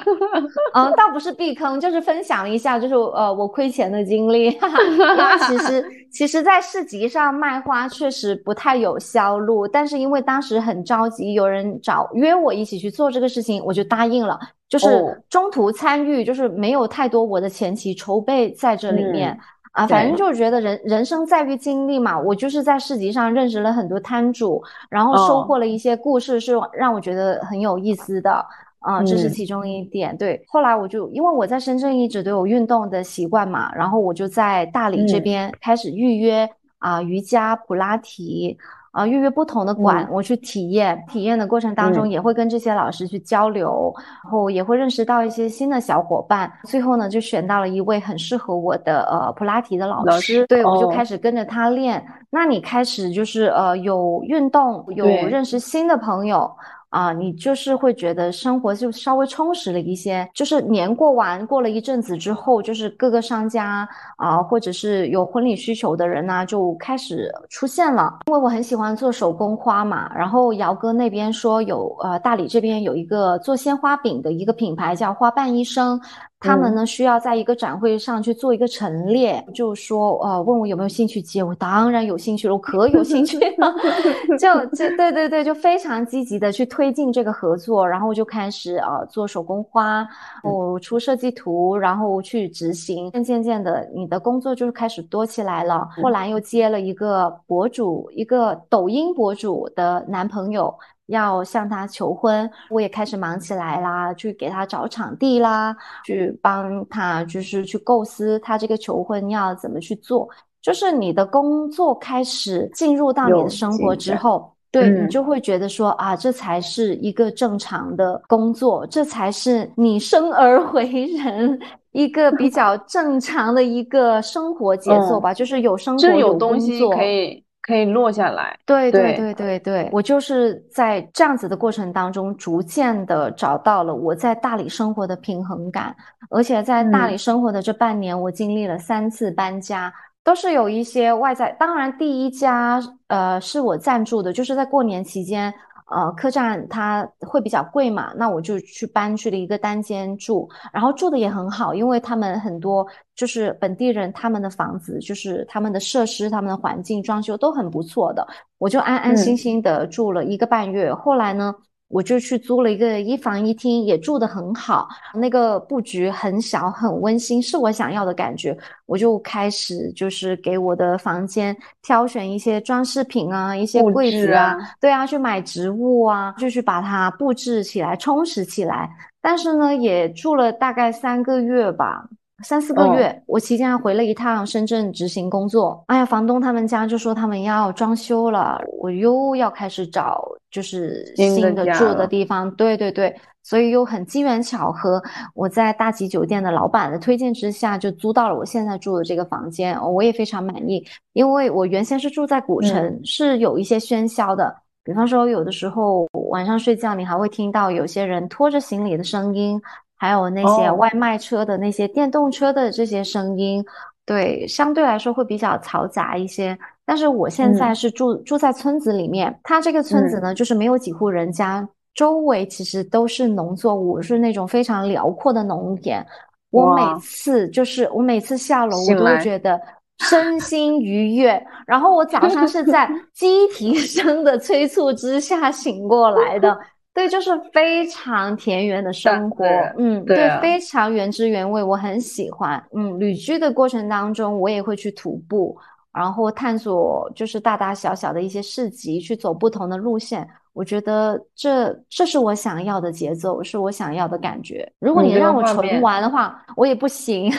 嗯，倒不是避坑，就是分享一下，就是呃我亏钱的经历。其实其实，在市集上卖花确实不太有销路，但是因为当时很着急，有人找约我一起去做这个事情，我就答应了。就是哦中途参与，就是没有太多我的前期筹备在这里面。嗯啊，反正就是觉得人人生在于经历嘛，我就是在市集上认识了很多摊主，然后收哦获了一些故事，是让我觉得很有意思的。啊，这是其中一点。对，后来我就因为我在深圳一直都有运动的习惯嘛，然后我就在大理这边开始预约啊瑜伽、普拉提。啊，预约不同的馆，我去体验。体验的过程当中，也会跟这些老师去交流，然后也会认识到一些新的小伙伴。最后呢，就选到了一位很适合我的呃普拉提的老师，对我就开始跟着他练。那你开始就是呃有运动，有认识新的朋友。啊，你就是会觉得生活就稍微充实了一些。就是年过完，过了一阵子之后，就是各个商家啊，或者是有婚礼需求的人呢，就开始出现了。因为我很喜欢做手工花嘛，然后姚哥那边说有呃大理这边有一个做鲜花饼的一个品牌叫花瓣医生。他们呢需要在一个展会上去做一个陈列，就说呃问我有没有兴趣接，我当然有兴趣了，我可有兴趣了，*laughs* 就就对对对，就非常积极的去推进这个合作，然后就开始呃做手工花，我出设计图，然后去执行，渐渐的你的工作就是开始多起来了。后来又接了一个博主，一个抖音博主的男朋友。要向他求婚，我也开始忙起来啦，去给他找场地啦，去帮他就是去构思他这个求婚要怎么去做。就是你的工作开始进入到你的生活之后，对你就会觉得说啊，这才是一个正常的工作，这才是你生而为人一个比较正常的一个生活节奏吧。就是有生活有工作可以。可以落下来，对对对对对，我就是在这样子的过程当中，逐渐的找到了我在大理生活的平衡感，而且在大理生活的这半年，我经历了三次搬家，都是有一些外在，当然第一家呃是我暂住的，就是在过年期间。呃，客栈它会比较贵嘛，那我就去搬去了一个单间住，然后住的也很好，因为他们很多就是本地人，他们的房子就是他们的设施、他们的环境装修都很不错的，我就安安心心的住了一个半月。后来呢？我就去租了一个一房一厅，也住得很好，那个布局很小很温馨，是我想要的感觉。我就开始就是给我的房间挑选一些装饰品啊，一些柜子啊，对啊，去买植物啊，就去把它布置起来，充实起来。但是呢，也住了大概三个月吧。三四个月，我期间还回了一趟深圳执行工作。哎呀，房东他们家就说他们要装修了，我又要开始找就是新的住的地方。对对对，所以又很机缘巧合，我在大吉酒店的老板的推荐之下，就租到了我现在住的这个房间。我也非常满意，因为我原先是住在古城，是有一些喧嚣的，比方说有的时候晚上睡觉，你还会听到有些人拖着行李的声音。还有那些外卖车的那些电动车的这些声音，对，相对来说会比较嘈杂一些。但是我现在是住住在村子里面，它这个村子呢，就是没有几户人家，周围其实都是农作物，是那种非常辽阔的农田。我每次就是我每次下楼，我都会觉得身心愉悦。然后我早上是在 *laughs* 鸡啼声的催促之下醒过来的。对，就是非常田园的生活，嗯，对，非常原汁原味，我很喜欢。嗯，旅居的过程当中，我也会去徒步，然后探索就是大大小小的一些市集，去走不同的路线。我觉得这这是我想要的节奏，是我想要的感觉。如果你让我纯玩的话，我也不行。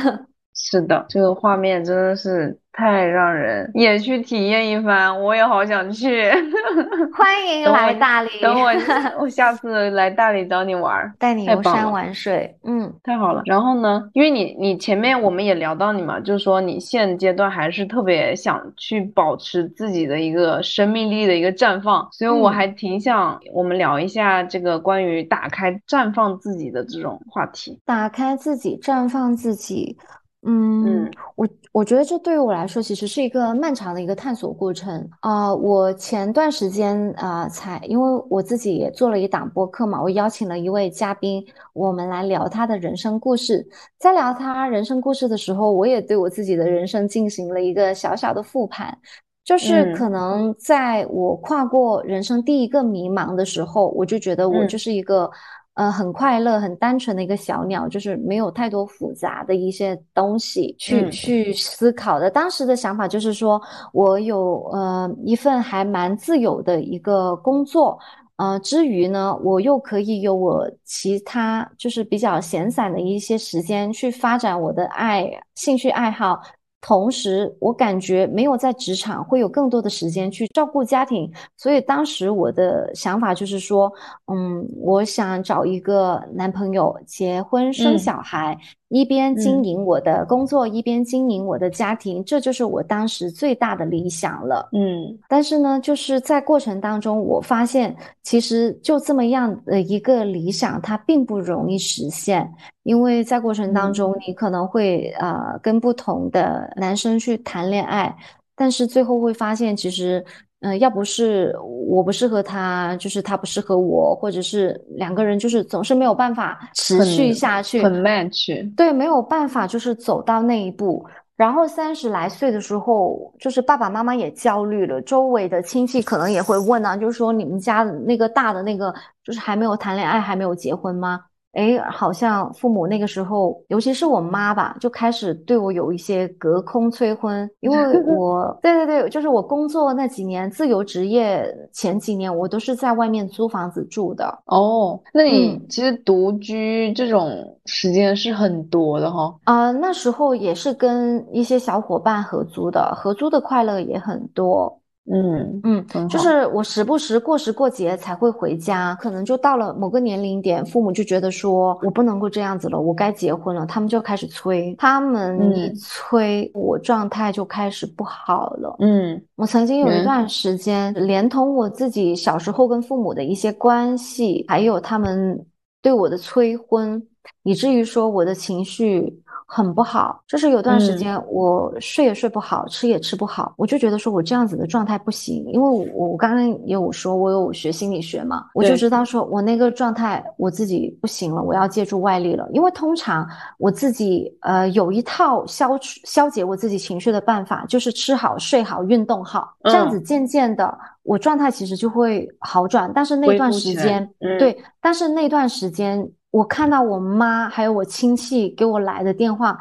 是的，这个画面真的是太让人也去体验一番，我也好想去。*laughs* 欢迎来大理，等我，*laughs* 我下次来大理找你玩，带你游山玩水。嗯，太好了。然后呢，因为你你前面我们也聊到你嘛，就是说你现阶段还是特别想去保持自己的一个生命力的一个绽放，所以我还挺想我们聊一下这个关于打开绽放自己的这种话题。打开自己，绽放自己。嗯，我我觉得这对于我来说其实是一个漫长的一个探索过程啊。我前段时间啊，才因为我自己也做了一档播客嘛，我邀请了一位嘉宾，我们来聊他的人生故事。在聊他人生故事的时候，我也对我自己的人生进行了一个小小的复盘，就是可能在我跨过人生第一个迷茫的时候，我就觉得我就是一个。呃，很快乐、很单纯的一个小鸟，就是没有太多复杂的一些东西去去思考的。当时的想法就是说，我有呃一份还蛮自由的一个工作，呃，之余呢，我又可以有我其他就是比较闲散的一些时间去发展我的爱兴趣爱好。同时，我感觉没有在职场会有更多的时间去照顾家庭，所以当时我的想法就是说，嗯，我想找一个男朋友，结婚生小孩。一边经营我的工作，一边经营我的家庭，这就是我当时最大的理想了。嗯，但是呢，就是在过程当中，我发现其实就这么样的一个理想，它并不容易实现，因为在过程当中，你可能会呃跟不同的男生去谈恋爱，但是最后会发现其实。嗯，要不是我不适合他，就是他不适合我，或者是两个人就是总是没有办法持续下去，很 match。对，没有办法就是走到那一步。然后三十来岁的时候，就是爸爸妈妈也焦虑了，周围的亲戚可能也会问啊，就是说你们家那个大的那个，就是还没有谈恋爱，还没有结婚吗？哎，好像父母那个时候，尤其是我妈吧，就开始对我有一些隔空催婚，因为 *laughs* 我，对对对，就是我工作那几年，自由职业前几年，我都是在外面租房子住的。哦，那你其实独居这种时间是很多的哈。啊，那时候也是跟一些小伙伴合租的，合租的快乐也很多。嗯嗯，就是我时不时过时过节才会回家，可能就到了某个年龄点，父母就觉得说我不能够这样子了，我该结婚了，他们就开始催，他们一催，我状态就开始不好了。嗯，我曾经有一段时间，连同我自己小时候跟父母的一些关系，还有他们对我的催婚，以至于说我的情绪。很不好，就是有段时间我睡也睡不好，吃也吃不好，我就觉得说我这样子的状态不行，因为我我刚刚也有说我有学心理学嘛，我就知道说我那个状态我自己不行了，我要借助外力了，因为通常我自己呃有一套消消解我自己情绪的办法，就是吃好睡好运动好，这样子渐渐的我状态其实就会好转，但是那段时间对，但是那段时间。我看到我妈还有我亲戚给我来的电话，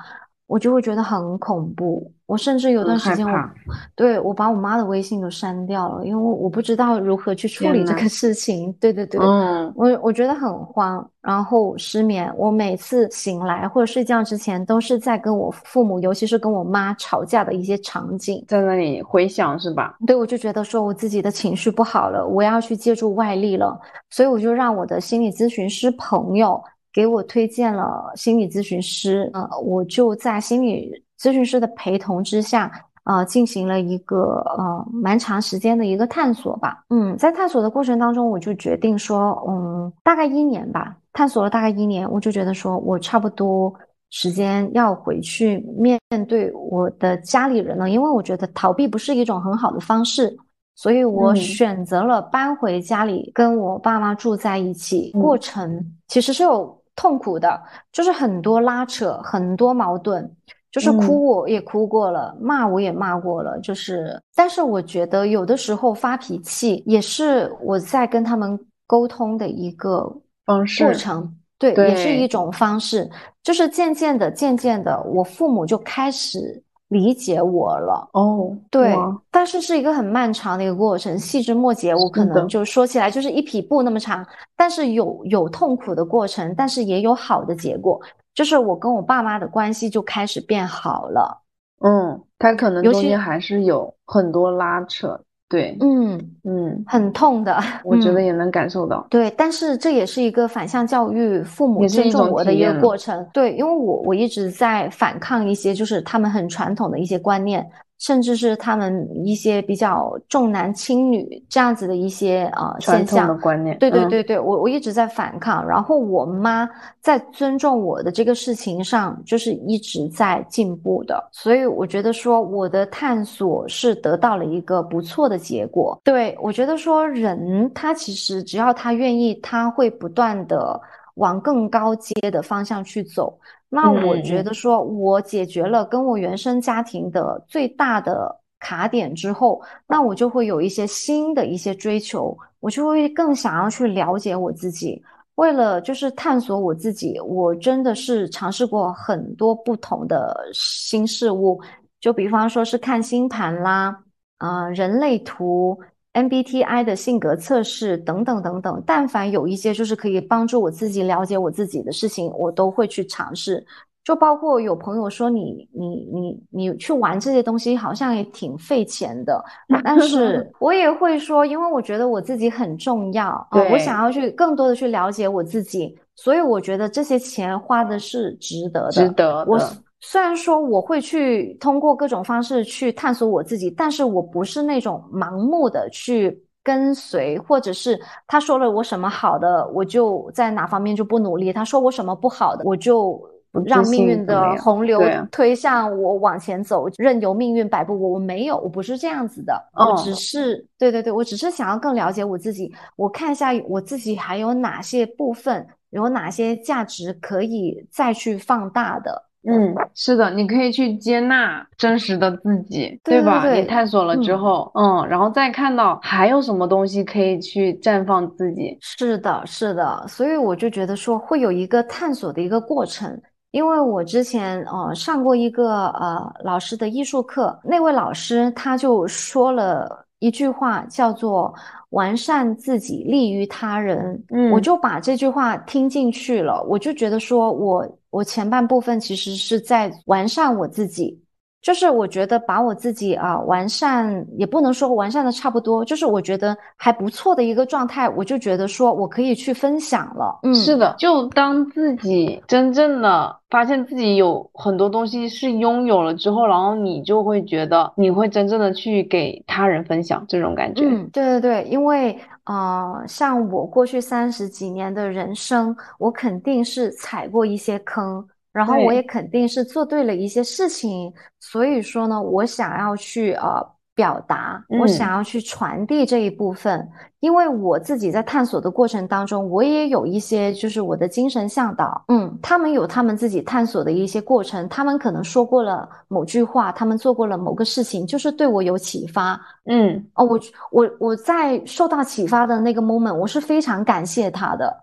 我就会觉得很恐怖。我甚至有段时间，我对我把我妈的微信都删掉了，因为我不知道如何去处理这个事情。对对对，嗯，我我觉得很慌，然后失眠。我每次醒来或者睡觉之前，都是在跟我父母，尤其是跟我妈吵架的一些场景，在那里回想，是吧？对，我就觉得说我自己的情绪不好了，我要去借助外力了，所以我就让我的心理咨询师朋友给我推荐了心理咨询师，呃，我就在心理。咨询师的陪同之下，呃，进行了一个呃蛮长时间的一个探索吧。嗯，在探索的过程当中，我就决定说，嗯，大概一年吧，探索了大概一年，我就觉得说我差不多时间要回去面对我的家里人了，因为我觉得逃避不是一种很好的方式，所以我选择了搬回家里跟我爸妈住在一起。过程其实是有痛苦的，就是很多拉扯，很多矛盾。就是哭我也哭过了，骂我也骂过了，就是，但是我觉得有的时候发脾气也是我在跟他们沟通的一个方式过程，对，也是一种方式。就是渐渐的、渐渐的，我父母就开始理解我了。哦，对，但是是一个很漫长的一个过程，细枝末节，我可能就说起来就是一匹布那么长，但是有有痛苦的过程，但是也有好的结果。就是我跟我爸妈的关系就开始变好了，嗯，他可能中间还是有很多拉扯，对，嗯嗯，很痛的，我觉得也能感受到，对，但是这也是一个反向教育父母尊重我的一个过程，对，因为我我一直在反抗一些就是他们很传统的一些观念。甚至是他们一些比较重男轻女这样子的一些呃现象的观念，对对对对，我我一直在反抗，然后我妈在尊重我的这个事情上，就是一直在进步的，所以我觉得说我的探索是得到了一个不错的结果。对我觉得说人他其实只要他愿意，他会不断的往更高阶的方向去走。那我觉得说，我解决了跟我原生家庭的最大的卡点之后，那我就会有一些新的一些追求，我就会更想要去了解我自己。为了就是探索我自己，我真的是尝试过很多不同的新事物，就比方说是看星盘啦，呃，人类图。MBTI 的性格测试等等等等。但凡有一些就是可以帮助我自己了解我自己的事情，我都会去尝试。就包括有朋友说你你你你去玩这些东西好像也挺费钱的，*laughs* 但是 *laughs* 我也会说，因为我觉得我自己很重要啊，我想要去更多的去了解我自己，所以我觉得这些钱花的是值得的。值得。我虽然说我会去通过各种方式去探索我自己，但是我不是那种盲目的去跟随，或者是他说了我什么好的，我就在哪方面就不努力；他说我什么不好的，我就。让命运的洪流推向我往前走，任由命运摆布我。我没有，我不是这样子的。我只是，对对对，我只是想要更了解我自己。我看一下我自己还有哪些部分，有哪些价值可以再去放大的。嗯，是的，你可以去接纳真实的自己，对吧？你探索了之后，嗯，然后再看到还有什么东西可以去绽放自己。是的，是的，所以我就觉得说会有一个探索的一个过程。因为我之前呃上过一个呃老师的艺术课，那位老师他就说了一句话，叫做“完善自己，利于他人”。嗯，我就把这句话听进去了，我就觉得说我我前半部分其实是在完善我自己。就是我觉得把我自己啊完善，也不能说完善的差不多，就是我觉得还不错的一个状态，我就觉得说我可以去分享了。嗯，是的，就当自己真正的发现自己有很多东西是拥有了之后，然后你就会觉得你会真正的去给他人分享这种感觉。嗯，对对对，因为啊，像我过去三十几年的人生，我肯定是踩过一些坑。然后我也肯定是做对了一些事情，所以说呢，我想要去呃表达，我想要去传递这一部分，因为我自己在探索的过程当中，我也有一些就是我的精神向导，嗯，他们有他们自己探索的一些过程，他们可能说过了某句话，他们做过了某个事情，就是对我有启发，嗯，哦，我我我在受到启发的那个 moment，我是非常感谢他的。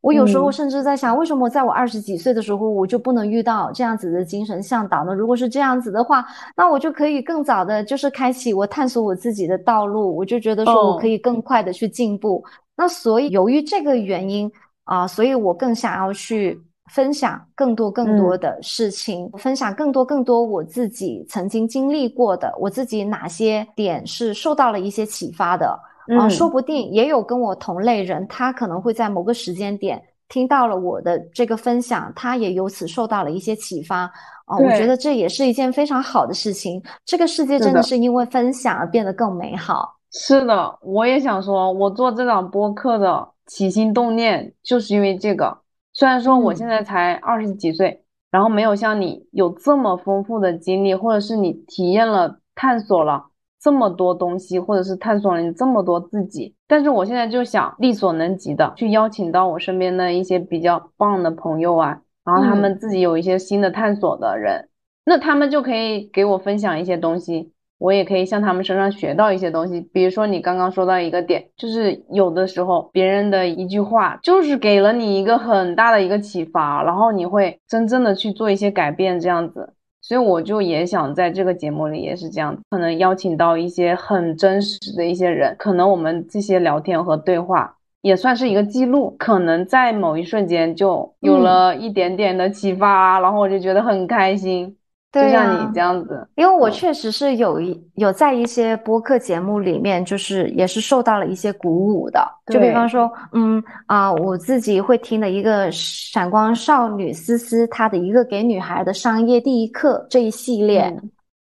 我有时候甚至在想，为什么在我二十几岁的时候，我就不能遇到这样子的精神向导呢？如果是这样子的话，那我就可以更早的，就是开启我探索我自己的道路。我就觉得说我可以更快的去进步。那所以由于这个原因啊，所以我更想要去分享更多更多的事情，分享更多更多我自己曾经经历过的，我自己哪些点是受到了一些启发的。啊，说不定也有跟我同类人，他可能会在某个时间点听到了我的这个分享，他也由此受到了一些启发。啊，我觉得这也是一件非常好的事情。这个世界真的是因为分享而变得更美好。是的，我也想说，我做这档播客的起心动念就是因为这个。虽然说我现在才二十几岁，然后没有像你有这么丰富的经历，或者是你体验了、探索了。这么多东西，或者是探索了你这么多自己，但是我现在就想力所能及的去邀请到我身边的一些比较棒的朋友啊，然后他们自己有一些新的探索的人，那他们就可以给我分享一些东西，我也可以向他们身上学到一些东西。比如说你刚刚说到一个点，就是有的时候别人的一句话就是给了你一个很大的一个启发，然后你会真正的去做一些改变，这样子。所以我就也想在这个节目里也是这样，可能邀请到一些很真实的一些人，可能我们这些聊天和对话也算是一个记录，可能在某一瞬间就有了一点点的启发，然后我就觉得很开心。就像你这样子，因为我确实是有一有在一些播客节目里面，就是也是受到了一些鼓舞的。就比方说，嗯啊，我自己会听的一个闪光少女思思她的一个给女孩的商业第一课这一系列，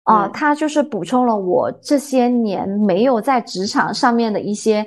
啊，它就是补充了我这些年没有在职场上面的一些，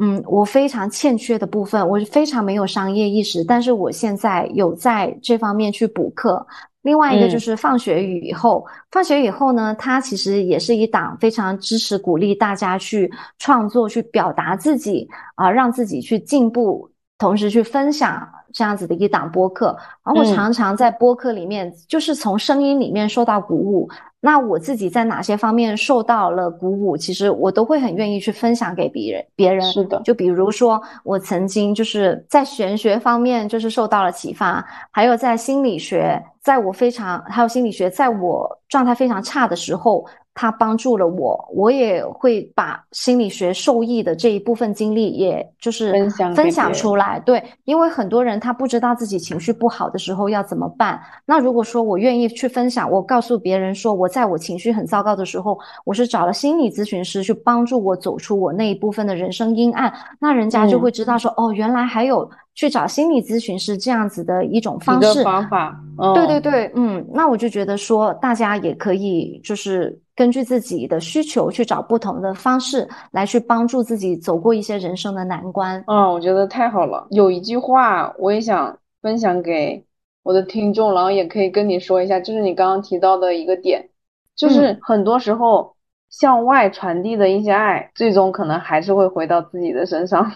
嗯，我非常欠缺的部分，我非常没有商业意识，但是我现在有在这方面去补课。另外一个就是放学以后，放学以后呢，它其实也是一档非常支持、鼓励大家去创作、去表达自己啊，让自己去进步，同时去分享这样子的一档播客。然后我常常在播客里面，就是从声音里面受到鼓舞。那我自己在哪些方面受到了鼓舞？其实我都会很愿意去分享给别人。别人是的，就比如说我曾经就是在玄学方面就是受到了启发，还有在心理学，在我非常还有心理学，在我状态非常差的时候，它帮助了我，我也会把心理学受益的这一部分经历，也就是分享分享出来。对，因为很多人他不知道自己情绪不好的时候要怎么办。那如果说我愿意去分享，我告诉别人说我在我情绪很糟糕的时候，我是找了心理咨询师去帮助我走出我那一部分的人生阴暗，那人家就会知道说，哦，原来还有。去找心理咨询师这样子的一种方式方法，对对对，嗯，那我就觉得说，大家也可以就是根据自己的需求去找不同的方式来去帮助自己走过一些人生的难关。嗯，我觉得太好了。有一句话我也想分享给我的听众，然后也可以跟你说一下，就是你刚刚提到的一个点，就是很多时候向外传递的一些爱，最终可能还是会回到自己的身上。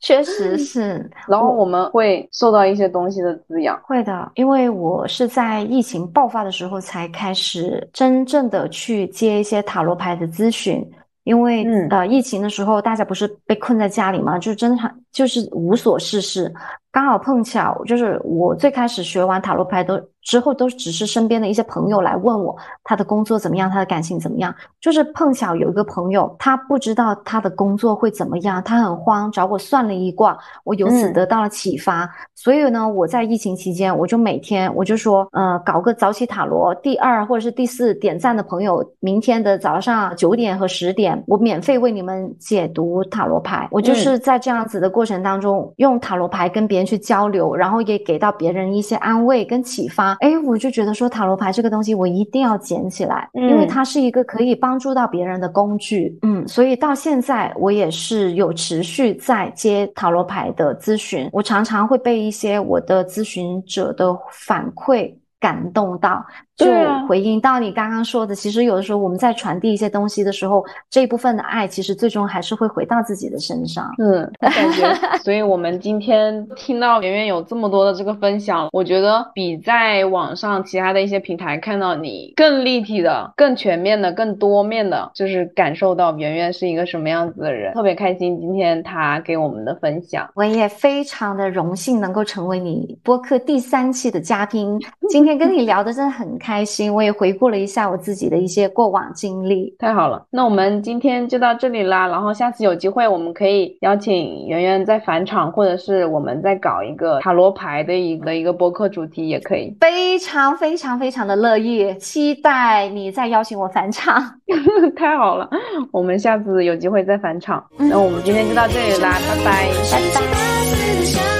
确实是，然后我们会受到一些东西的滋养。会的，因为我是在疫情爆发的时候才开始真正的去接一些塔罗牌的咨询，因为呃疫情的时候大家不是被困在家里嘛，就真的就是无所事事。刚好碰巧，就是我最开始学完塔罗牌都之后，都只是身边的一些朋友来问我他的工作怎么样，他的感情怎么样。就是碰巧有一个朋友，他不知道他的工作会怎么样，他很慌，找我算了一卦，我由此得到了启发。所以呢，我在疫情期间，我就每天我就说，呃，搞个早起塔罗，第二或者是第四点赞的朋友，明天的早上九点和十点，我免费为你们解读塔罗牌。我就是在这样子的过程当中，用塔罗牌跟别人。去交流，然后也给到别人一些安慰跟启发。哎，我就觉得说塔罗牌这个东西，我一定要捡起来，因为它是一个可以帮助到别人的工具。嗯，所以到现在我也是有持续在接塔罗牌的咨询，我常常会被一些我的咨询者的反馈感动到。就回应到你刚刚说的，其实有的时候我们在传递一些东西的时候，这一部分的爱其实最终还是会回到自己的身上。嗯，感觉。*laughs* 所以我们今天听到圆圆有这么多的这个分享，我觉得比在网上其他的一些平台看到你更立体的、更全面的、更多面的，就是感受到圆圆是一个什么样子的人。特别开心今天他给我们的分享，我也非常的荣幸能够成为你播客第三期的嘉宾。今天跟你聊的真的很开。开心，我也回顾了一下我自己的一些过往经历，太好了。那我们今天就到这里啦，然后下次有机会我们可以邀请圆圆再返场，或者是我们再搞一个塔罗牌的一个一个播客主题也可以。非常非常非常的乐意，期待你再邀请我返场。*laughs* 太好了，我们下次有机会再返场。那我们今天就到这里啦，拜拜，拜拜。